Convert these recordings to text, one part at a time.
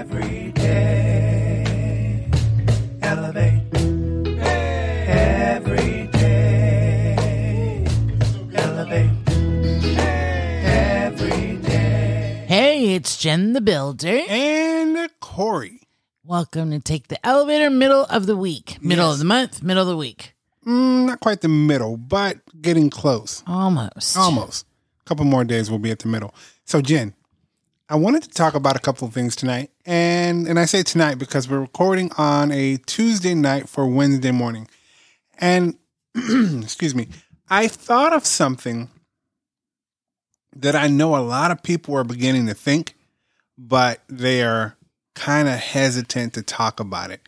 Every day, elevate. Every day, elevate. Every day. Hey, it's Gen the Builder. And Corey. Welcome to Take the Elevator Middle of the Week. Middle Yes. of the month, middle of the week. Mm, not quite the middle, but getting close. Almost. Almost. A couple more days we'll be at the middle. So, Gen, I wanted to talk about a couple of things tonight. And and I say tonight because we're recording on a Tuesday night for Wednesday morning. And excuse me, I thought of something that I know a lot of people are beginning to think, but they are kind of hesitant to talk about it.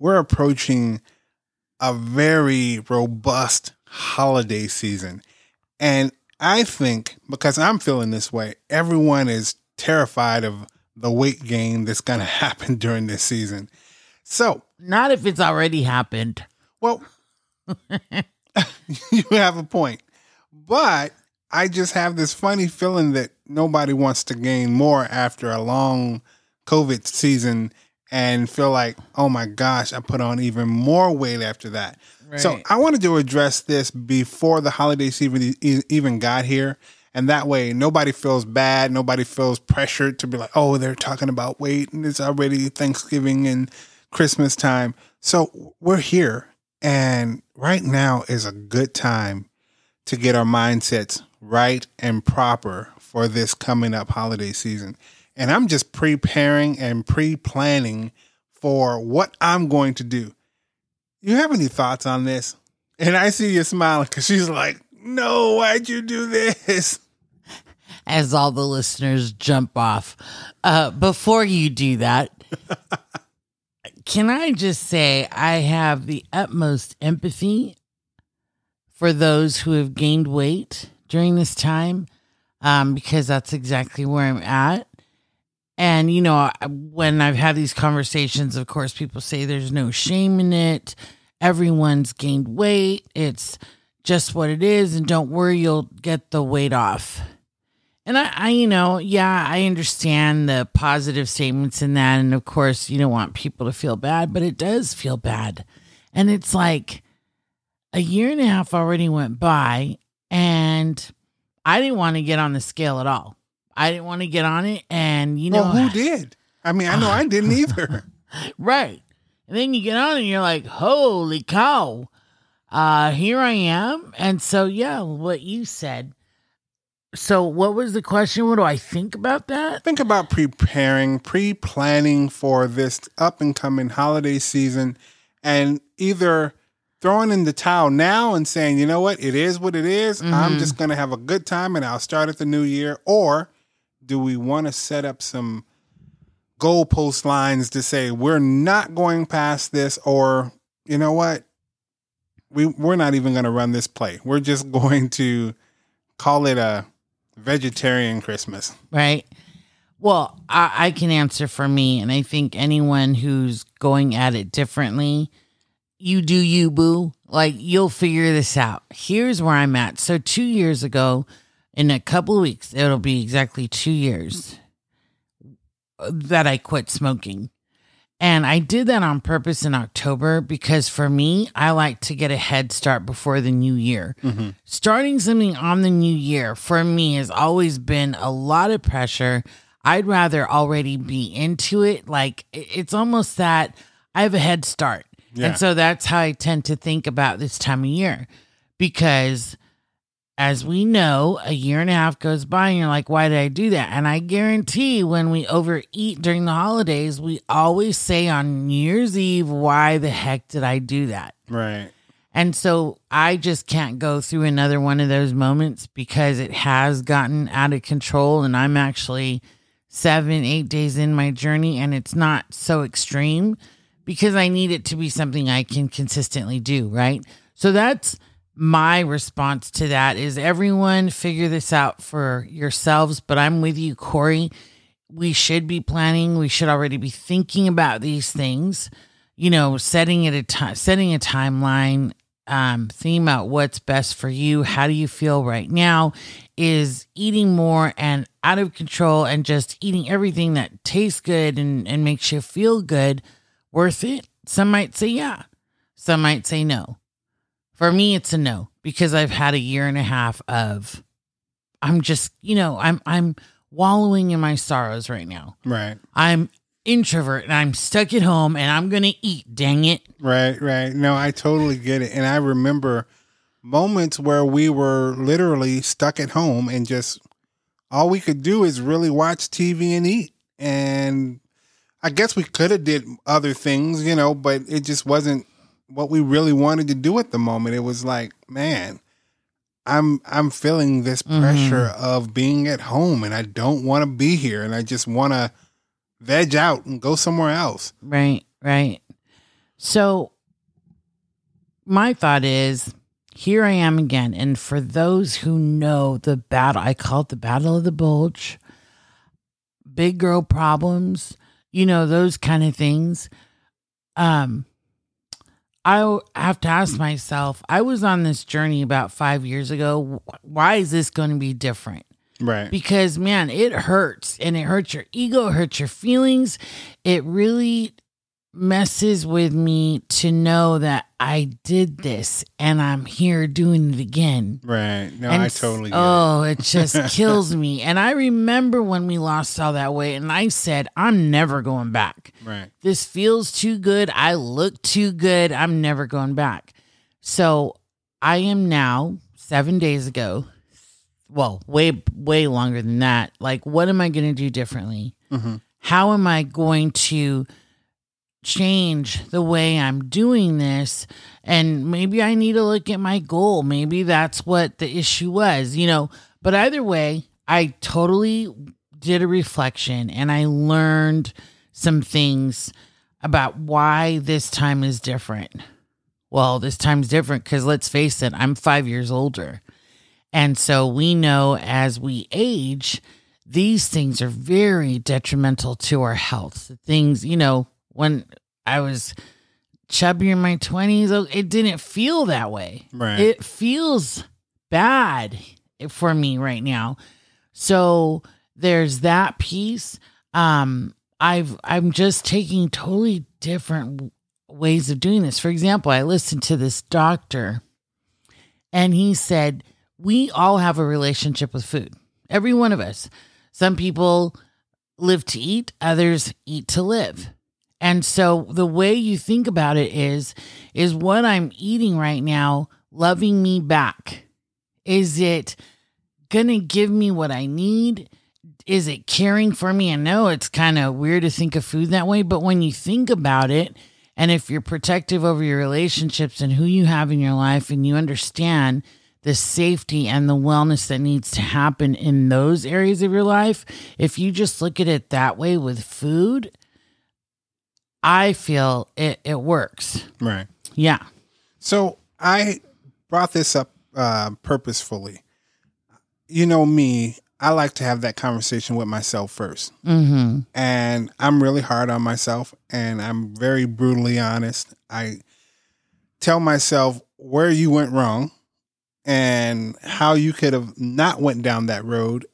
We're approaching a very robust holiday season. And I think because I'm feeling this way, everyone is terrified of the weight gain that's going to happen during this season. So, Not if it's already happened. well, you have a point. But I just have this funny feeling that nobody wants to gain more after a long COVID season and feel like, oh my gosh, I put on even more weight after that. So I wanted to address this before the holiday season even got here. And that way, nobody feels bad. Nobody feels pressured to be like, oh, they're talking about weight and it's already Thanksgiving and Christmas time. So we're here. And right now is a good time to get our mindsets right and proper for this coming up holiday season. And I'm just preparing and pre planning for what I'm going to do. You have any thoughts on this? And I see you smiling because she's like, no, why'd you do this? As all the listeners jump off. Uh, before you do that, can I just say I have the utmost empathy for those who have gained weight during this time um, because that's exactly where I'm at. And, you know, when I've had these conversations, of course, people say there's no shame in it. Everyone's gained weight. It's just what it is. And don't worry, you'll get the weight off. And I, I, you know, yeah, I understand the positive statements in that. And of course, you don't want people to feel bad, but it does feel bad. And it's like a year and a half already went by, and I didn't want to get on the scale at all. I didn't want to get on it. And, you know, well, who did? I mean, I know I didn't either. Right. And then you get on and you're like, holy cow. Uh here I am. And so yeah, what you said. So what was the question? What do I think about that? Think about preparing, pre planning for this up and coming holiday season and either throwing in the towel now and saying, you know what, it is what it is. I'm Mhm. just going to have a good time and I'll start at the new year. Or do we want to set up some goalpost lines to say, we're not going past this? Or, you know what, we, we're not even going to run this play. We're just going to call it a vegetarian Christmas. Right. Well, I, I can answer for me, and I think anyone who's going at it differently, you do you, boo. Like you'll figure this out. Here's where I'm at. So two years ago, in a couple weeks, it'll be exactly two years uh, that I quit smoking. And I did that on purpose in October because for me, I like to get a head start before the new year. Mm-hmm. Starting something on the new year for me has always been a lot of pressure. I'd rather already be into it. Like it's almost that I have a head start. Yeah. And so that's how I tend to think about this time of year because as we know, a year and a half goes by and you're like, why did I do that? And I guarantee when we overeat during the holidays, we always say on New Year's Eve, why the heck did I do that? Right. And so I just can't go through another one of those moments because it has gotten out of control. And I'm actually seven, eight days in my journey and it's not so extreme because I need it to be something I can consistently do. Right. So that's my response to that is everyone figure this out for yourselves. But I'm with you, Corey. We should be planning. We should already be thinking about these things. You know, setting it a time, setting a timeline. um, theme out what's best for you. How do you feel right now? Is eating more and out of control and just eating everything that tastes good and, and makes you feel good worth it? Some might say yeah. Some might say no. For me, it's a no because I've had a year and a half of I'm just, you know, I'm I'm wallowing in my sorrows right now. Right. I'm introvert and I'm stuck at home and I'm gonna eat, dang it. Right, right. No, I totally get it. And I remember moments where we were literally stuck at home and just all we could do is really watch TV and eat. And I guess we could have did other things, you know, but it just wasn't what we really wanted to do at the moment. It was like, man, I'm I'm feeling this pressure of being at home and I don't want to be here and I just want to veg out and go somewhere else. Right, right. So my thought is here I am again. And for those who know the battle, I call it the battle of the bulge, big girl problems, you know, those kind of things. Um, I have to ask myself, I was on this journey about five years ago. Why is this going to be different? Right. because man it hurts and it hurts your ego hurts your feelings it really messes with me to know that i did this and i'm here doing it again Right. No, and I totally get it. oh it just kills me and i remember when we lost all that weight and i said i'm never going back Right. this feels too good. I look too good. I'm never going back. So I am now seven days ago. Well, way, way longer than that. Like, what am I going to do differently? hmm How am I going to change the way I'm doing this? And maybe I need to look at my goal. Maybe that's what the issue was, you know. But either way, I totally did a reflection and I learned some things about why this time is different. Well, this time's different because let's face it, I'm five years older. And so we know as we age, these things are very detrimental to our health. The things, you know, when I was chubby in my 20s, oh, it didn't feel that way. Right. It feels bad for me right now. So there's that piece. Um, I've I'm just taking totally different ways of doing this. For example, I listened to this doctor and he said, We all have a relationship with food. Every one of us. Some people live to eat, others eat to live. And so the way you think about it is is what I'm eating right now loving me back? Is it going to give me what I need? Is it caring for me? I know it's kind of weird to think of food that way, but when you think about it, and if you're protective over your relationships and who you have in your life, and you understand the safety and the wellness that needs to happen in those areas of your life, if you just look at it that way with food, I feel it, it works. Right. Yeah. So I brought this up uh, purposefully. You know me, I like to have that conversation with myself first. Mm-hmm. And I'm really hard on myself and I'm very brutally honest. I tell myself where you went wrong and how you could have not went down that road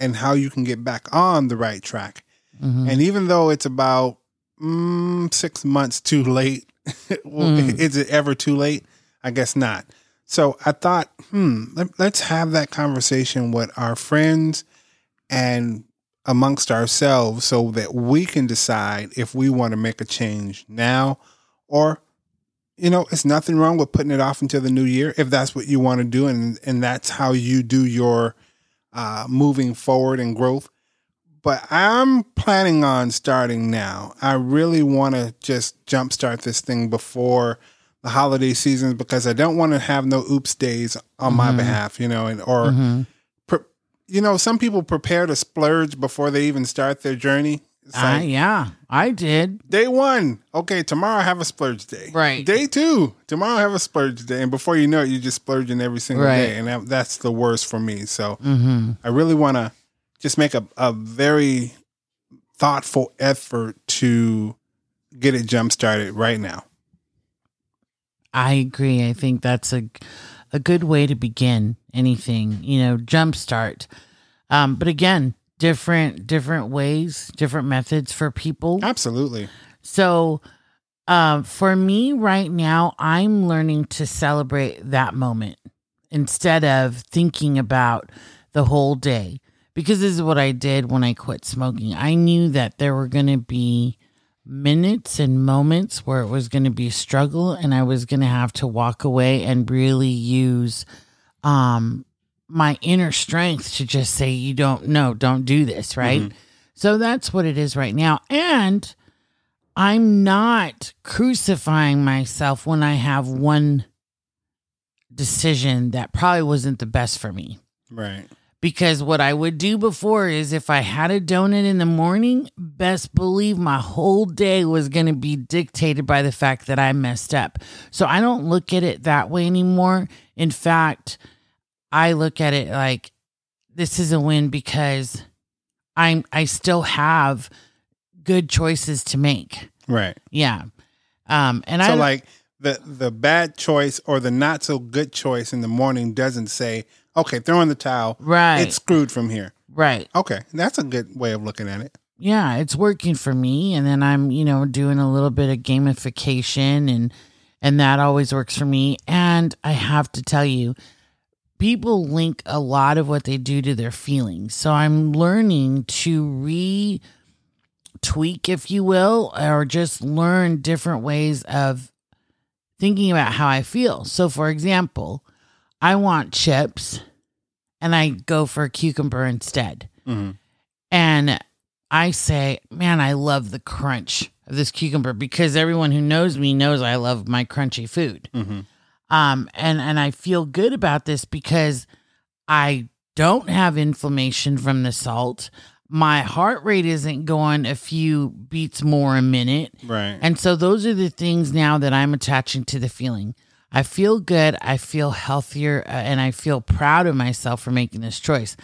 and how you can get back on the right track. Mm-hmm. And even though it's about mm, six months too late, well, Mm. is it ever too late? I guess not. So I thought, hmm, let, let's have that conversation with our friends and amongst ourselves so that we can decide if we want to make a change now or you know it's nothing wrong with putting it off until the new year if that's what you want to do and and that's how you do your uh, moving forward and growth but i'm planning on starting now i really want to just jumpstart this thing before the holiday seasons because i don't want to have no oops days on my Mhm. behalf you know and or Mhm. pre- you know, some people prepare to splurge before they even start their journey. It's I, like, yeah, I did. day one, okay, tomorrow I have a splurge day. Right. Day two, tomorrow I have a splurge day. And before you know it, you're just splurging every single Right. day. And that, that's the worst for me. So Mm-hmm. I really want to just make a, a very thoughtful effort to get it jump started right now. I agree. I think that's a a good way to begin anything, you know, jumpstart. Um, but again, different different ways, different methods for people. Absolutely. So uh, for me right now, I'm learning to celebrate that moment instead of thinking about the whole day. Because this is what I did when I quit smoking. I knew that there were going to be minutes and moments where it was going to be a struggle and I was going to have to walk away and really use um my inner strength to just say you don't know, don't do this, right? So that's what it is right now. And I'm not crucifying myself when I have one decision that probably wasn't the best for me. Right. Because what I would do before is if I had a donut in the morning, best believe my whole day was going to be dictated by the fact that I messed up. So I don't look at it that way anymore. In fact, I look at it like this is a win because I'm I still have good choices to make. Right. Yeah. Um and I So I like the the bad choice or the not so good choice in the morning doesn't say, okay, throw in the towel. right It's screwed from here. right. Okay. That's a good way of looking at it. yeah, it's working for me. And then I'm, you know, doing a little bit of gamification and and that always works for me. And I have to tell you, people link a lot of what they do to their feelings. So I'm learning to re tweak, if you will, or just learn different ways of thinking about how I feel. So for example, I want chips and I go for a cucumber instead. hmm And I say, man, I love the crunch of this cucumber because everyone who knows me knows I love my crunchy food. hmm Um, and and I feel good about this because I don't have inflammation from the salt. My heart rate isn't going a few beats more a minute. Right. And so those are the things now that I'm attaching to the feeling. I feel good, I feel healthier, uh, and I feel proud of myself for making this choice.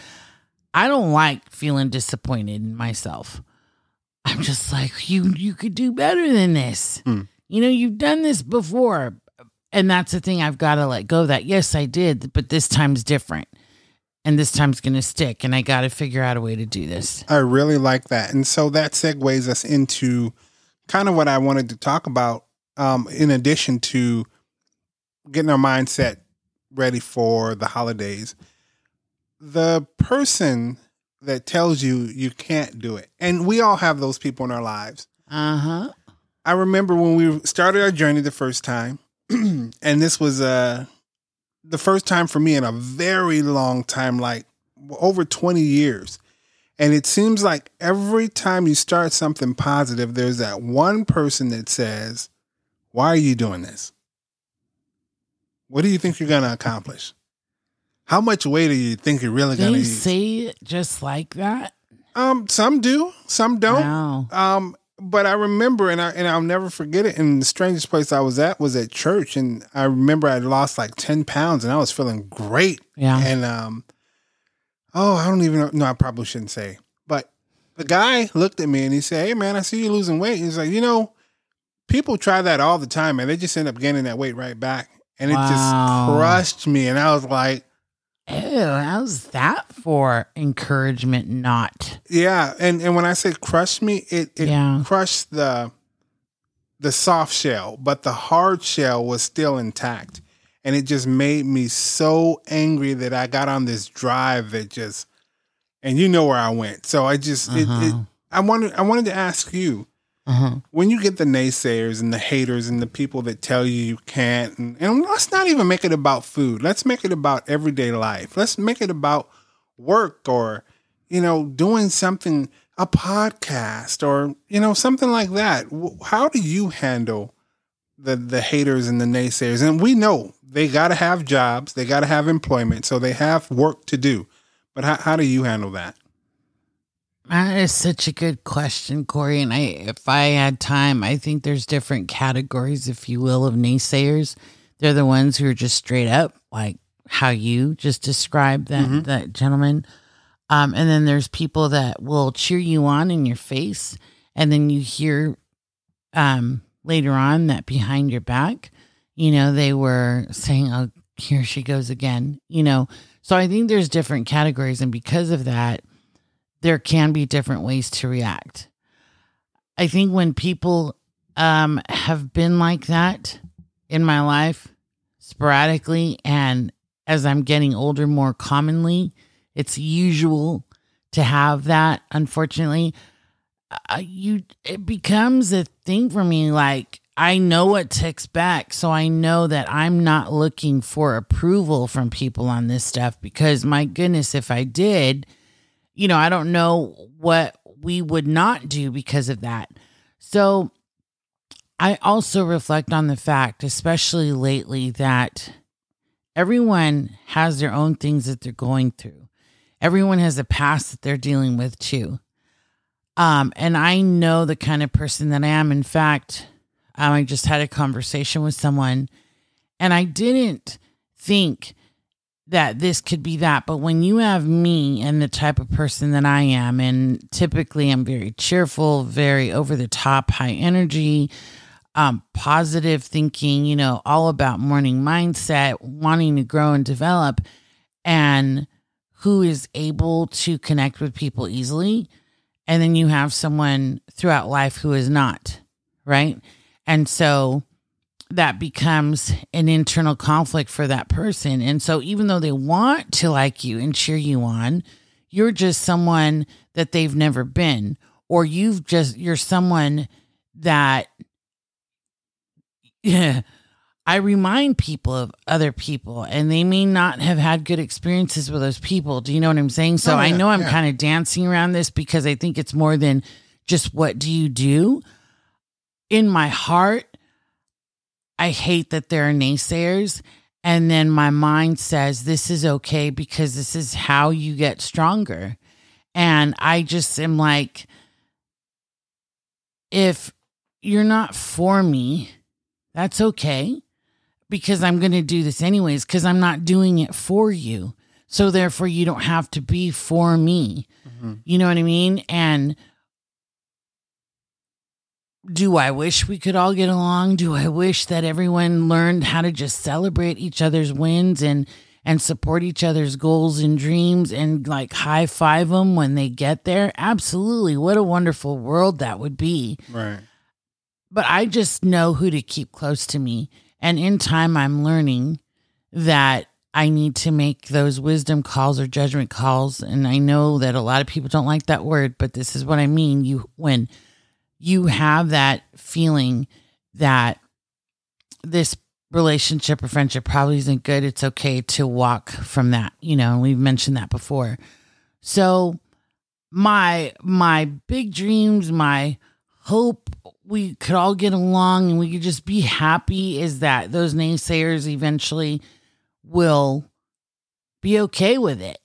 I don't like feeling disappointed in myself. I'm just like, you you could do better than this. Hmm. You know, you've done this before. And that's the thing I've got to let go of that. Yes, I did, but this time's different. And this time's going to stick and I got to figure out a way to do this. I really like that. And so that segues us into kind of what I wanted to talk about, um, in addition to getting our mindset ready for the holidays. The person that tells you you can't do it, and we all have those people in our lives. Uh-huh. I remember when we started our journey the first time, and this was uh, the first time for me in a very long time, like over 20 years. And it seems like every time you start something positive, there's that one person that says, Why are you doing this? What do you think you're going to accomplish? How much weight do you think you're really going to They use? say it just like that. Um, some do, some don't. Wow. Um, but I remember, and I and I'll never forget it. And the strangest place I was at was at church, and I remember I lost like ten pounds, and I was feeling great. Yeah. And um, oh, I don't even know. No, I probably shouldn't say. But the guy looked at me and he said, "Hey, man, I see you losing weight." He's like, you know, people try that all the time, and they just end up gaining that weight right back, and it Wow. just crushed me. And I was like, Ew, how's that for encouragement not? Yeah, and and when I say crush me, it it Yeah. crushed the the soft shell, but the hard shell was still intact, and it just made me so angry that I got on this drive that just, and you know where I went. So I just it, it Uh-huh. I wanted I wanted to ask you Uh-huh. when you get the naysayers and the haters and the people that tell you you can't, and, and let's not even make it about food. Let's make it about everyday life. Let's make it about work or, you know, doing something, a podcast or, you know, something like that. How do you handle the, the haters and the naysayers? And we know they got to have jobs, they got to have employment, so they have work to do. But how, how do you handle that? That is such a good question, Corey. And I, if I had time, I think there's different categories, if you will, of naysayers. They're the ones who are just straight up, like how you just described that Mhm. that gentleman. Um, and then there's people that will cheer you on in your face, and then you hear um, later on that behind your back, You know, they were saying, oh, here she goes again, you know. So I think there's different categories. And because of that, there can be different ways to react. I think when people um, have been like that in my life sporadically, and as I'm getting older, more commonly, it's usual to have that. Unfortunately, uh, you it becomes a thing for me. Like I know what to expect, so I know that I'm not looking for approval from people on this stuff because my goodness, if I did, you know, I don't know what we would not do because of that. So I also reflect on the fact, especially lately, that everyone has their own things that they're going through. Everyone has a past that they're dealing with too. Um, and I know the kind of person that I am. In fact, um, I just had a conversation with someone and I didn't think that this could be that. But when you have me and the type of person that I am, and typically I'm very cheerful, very over the top, high energy, um, positive thinking, you know, all about morning mindset, wanting to grow and develop, and who is able to connect with people easily. And then you have someone throughout life who is not, right? And so that becomes an internal conflict for that person. And so even though they want to like you and cheer you on, you're just someone that they've never been, or you've just, you're someone that, yeah. I remind people of other people and they may not have had good experiences with those people. Do you know what I'm saying? So Oh, I know I'm yeah. kind of dancing around this because I think it's more than just what do you do? In my heart, I hate that there are naysayers. And then my mind says, this is okay because this is how you get stronger. And I just am like, if you're not for me, that's okay because I'm going to do this anyways because I'm not doing it for you. So therefore, you don't have to be for me. Mm-hmm. You know what I mean? And do I wish we could all get along? Do I wish that everyone learned how to just celebrate each other's wins and and support each other's goals and dreams and like high five them when they get there? Absolutely. What a wonderful world that would be Right. but I just know who to keep close to me. And in time, I'm learning that I need to make those wisdom calls or judgment calls. And I know that a lot of people don't like that word, but this is what I mean. You, when you have that feeling that this relationship or friendship probably isn't good, it's okay to walk from that, you know, we've mentioned that before. So my my big dreams, my hope we could all get along and we could just be happy is that those naysayers eventually will be okay with it.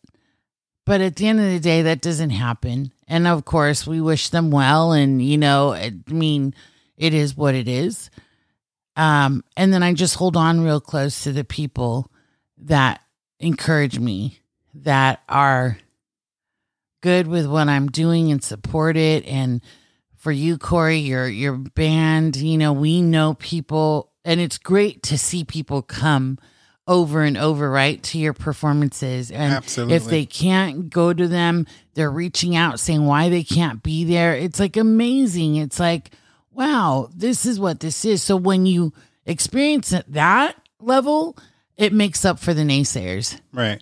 But at the end of the day, that doesn't happen. And of course, we wish them well. And, you know, I mean, it is what it is. Um, and then I just hold on real close to the people that encourage me, that are good with what I'm doing and support it. And for you, Corey, your your band, you know, we know people, and it's great to see people come over and over, right, to your performances. And Absolutely. if they can't go to them, they're reaching out saying why they can't be there. It's like amazing. It's like, wow, this is what this is. So when you experience at that level, it makes up for the naysayers. Right.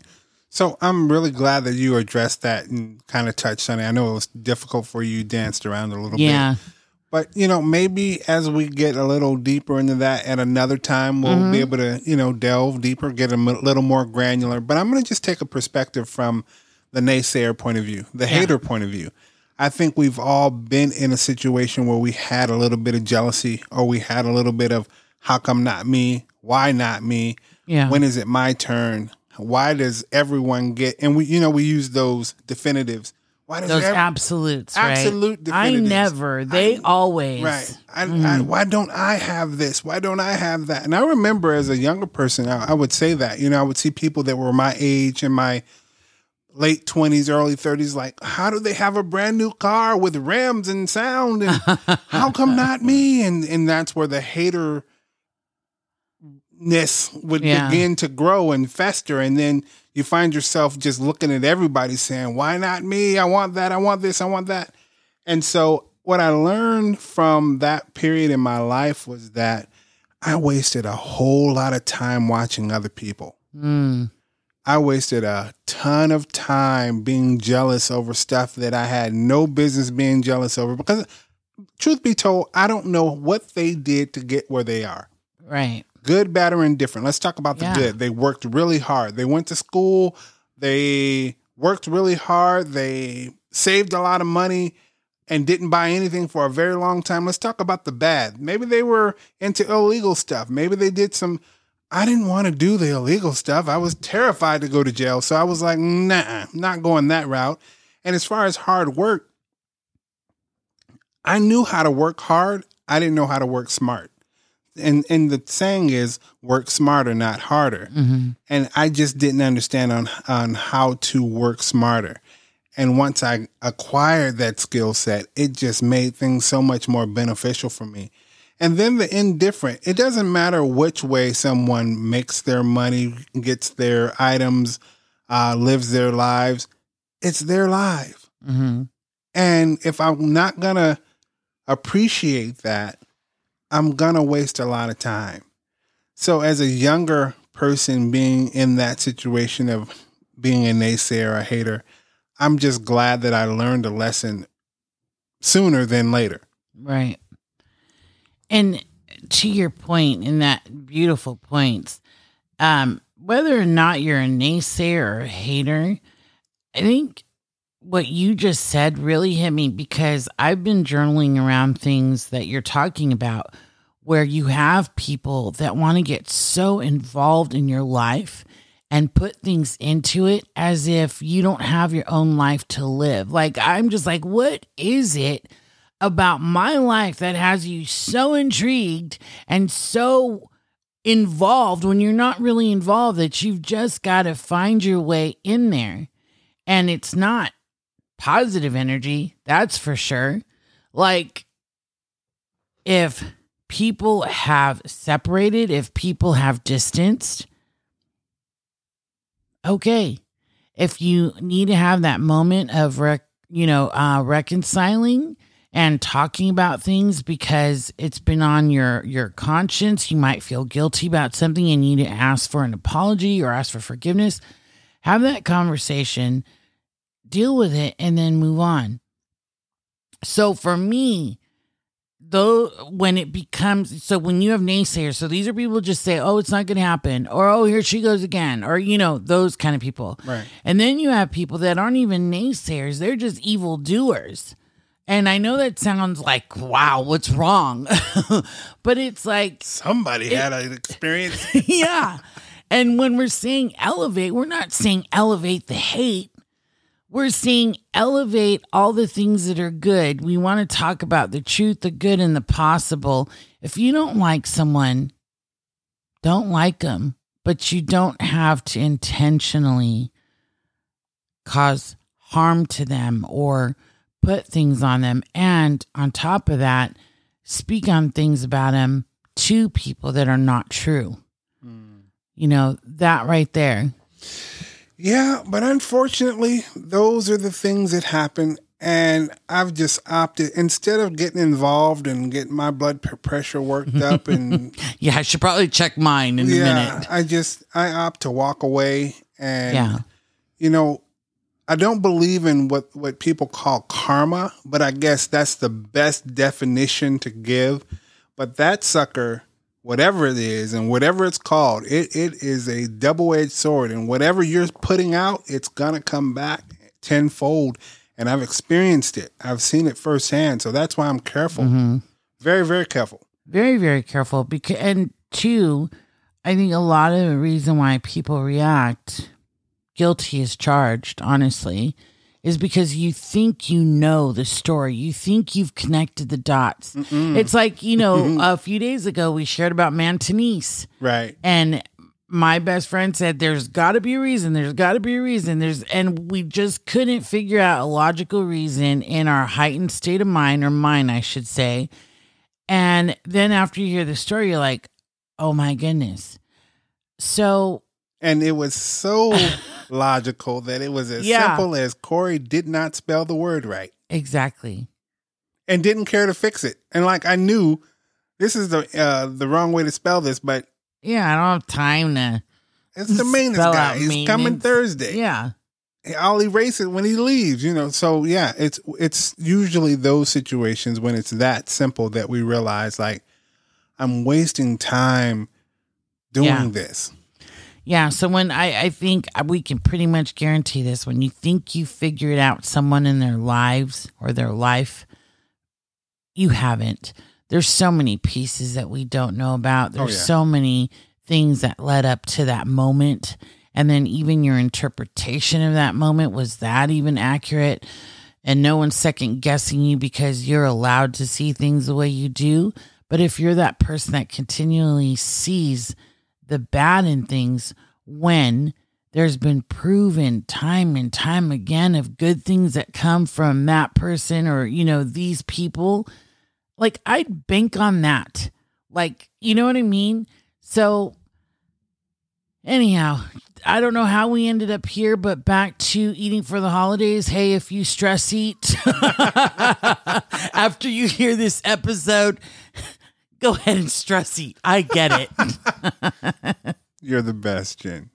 So I'm really glad that you addressed that and kind of touched on it. I know it was difficult for you, danced around a little bit. Yeah. bit. But, you know, maybe as we get a little deeper into that at another time, we'll Mm-hmm. be able to, you know, delve deeper, get a m- little more granular. But I'm going to just take a perspective from the naysayer point of view, the hater point of view. I think we've all been in a situation where we had a little bit of jealousy or we had a little bit of, how come not me? Why not me? Yeah. When is it my turn? Why does everyone get, and we, you know, we use those definitives. Why does Those ev- absolutes, right? Absolute I never. They always. Right. I, Mm-hmm. I, why don't I have this? Why don't I have that? And I remember as a younger person, I, I would say that. You know, I would see people that were my age in my late 20s, early 30s, like, how do they have a brand new car with rims and sound? And how come not me? And, and that's where the hater ness would Yeah. begin to grow and fester and then you find yourself just looking at everybody saying why not me i want that i want this i want that and so what i learned from that period in my life was that i wasted a whole lot of time watching other people Mm. I wasted a ton of time being jealous over stuff that I had no business being jealous over because truth be told, I don't know what they did to get where they are. Right. Good, bad, or indifferent. Let's talk about the Yeah. good. They worked really hard. They went to school. They worked really hard. They saved a lot of money and didn't buy anything for a very long time. Let's talk about the bad. Maybe they were into illegal stuff. Maybe they did some. I didn't want to do the illegal stuff. I was terrified to go to jail. So I was like, nah, not going that route. And as far as hard work, I knew how to work hard. I didn't know how to work smart. And and the saying is work smarter, not harder. hmm And I just didn't understand on on how to work smarter. And once I acquired that skill set, it just made things so much more beneficial for me. And then the indifferent, it doesn't matter which way someone makes their money, gets their items, uh, lives their lives, it's their life. hmm And if I'm not going to appreciate that, I'm to waste a lot of time. So, as a younger person being in that situation of being a naysayer, a hater, I'm just glad that I learned a lesson sooner than later. Right. And to your point, in that beautiful points, um, whether or not you're a naysayer or a hater, I think what you just said really hit me because I've been journaling around things that you're talking about where you have people that want to get so involved in your life and put things into it as if you don't have your own life to live. Like, I'm just like, what is it about my life that has you so intrigued and so involved when you're not really involved that you've just got to find your way in there? And it's not positive energy, that's for sure. Like, if people have separated, if people have distanced, okay. If you need to have that moment of rec- you know, uh reconciling and talking about things because it's been on your your conscience, you might feel guilty about something and need to ask for an apology or ask for forgiveness. Have that conversation, deal with it and then move on. So for me, though when it becomes so when you have naysayers so these are people just say oh it's not going to happen or oh here she goes again or you know those kind of people Right. and then you have people that aren't even naysayers they're just evil doers and i know that sounds like wow what's wrong but it's like Somebody had an experience. yeah and when we're saying elevate we're not saying elevate the hate we're saying elevate all the things that are good. We want to talk about the truth, the good, and the possible. If you don't like someone, don't like them, but you don't have to intentionally cause harm to them or put things on them. And on top of that, speak on things about them to people that are not true. Hmm. You know, that right there. Yeah, but unfortunately, those are the things that happen. And I've just opted instead of getting involved and getting my blood pressure worked up and Yeah, I should probably check mine in a yeah, minute. I just I opt to walk away and Yeah. you know, I don't believe in what what people call karma, but I guess that's the best definition to give. But that sucker, whatever it is and whatever it's called, it, it is a double edged sword. And whatever you're putting out, it's gonna come back tenfold. And I've experienced it. I've seen it firsthand. So that's why I'm careful. Mhm. Very, very careful. Very, very careful. Because and two, I think a lot of the reason why people react guilty is charged, honestly, is because you think you know the story. You think you've connected the dots. It's like, you know, a few days ago we shared about Mantanese. Right. And my best friend said, There's got to be a reason. There's got to be a reason. There's, and we just couldn't figure out a logical reason in our heightened state of mind, or mine I should say. And then after you hear the story, you're like, Oh my goodness. So And it was so logical that it was as Yeah. simple as Corey did not spell the word right exactly. and didn't care to fix it. And like I knew this is the uh, the wrong way to spell this, but Yeah, I don't have time to. it's the maintenance guy. He's coming. Thursday. Yeah. I'll erase it when he leaves, you know. So yeah, it's it's usually those situations when it's that simple that we realize like I'm wasting time doing Yeah. this. Yeah. So when I, I think we can pretty much guarantee this when you think you figured out someone in their lives or their life, you haven't. There's so many pieces that we don't know about. Oh, There's yeah. so many things that led up to that moment. And then even your interpretation of that moment was that even accurate? And no one's second guessing you because you're allowed to see things the way you do. But if you're that person that continually sees the bad in things when there's been proven time and time again of good things that come from that person or you know these people. Like i'd bank on that. Like you know what i mean? So anyhow i don't know how we ended up here but back to eating for the holidays. Hey if you stress eat. After you hear this episode go ahead and stress eat i get it You're the best, Gen.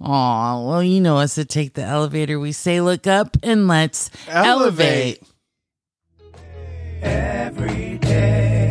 Aw, well, you know us to take the elevator. We say, look up and let's elevate. Elevate. every day.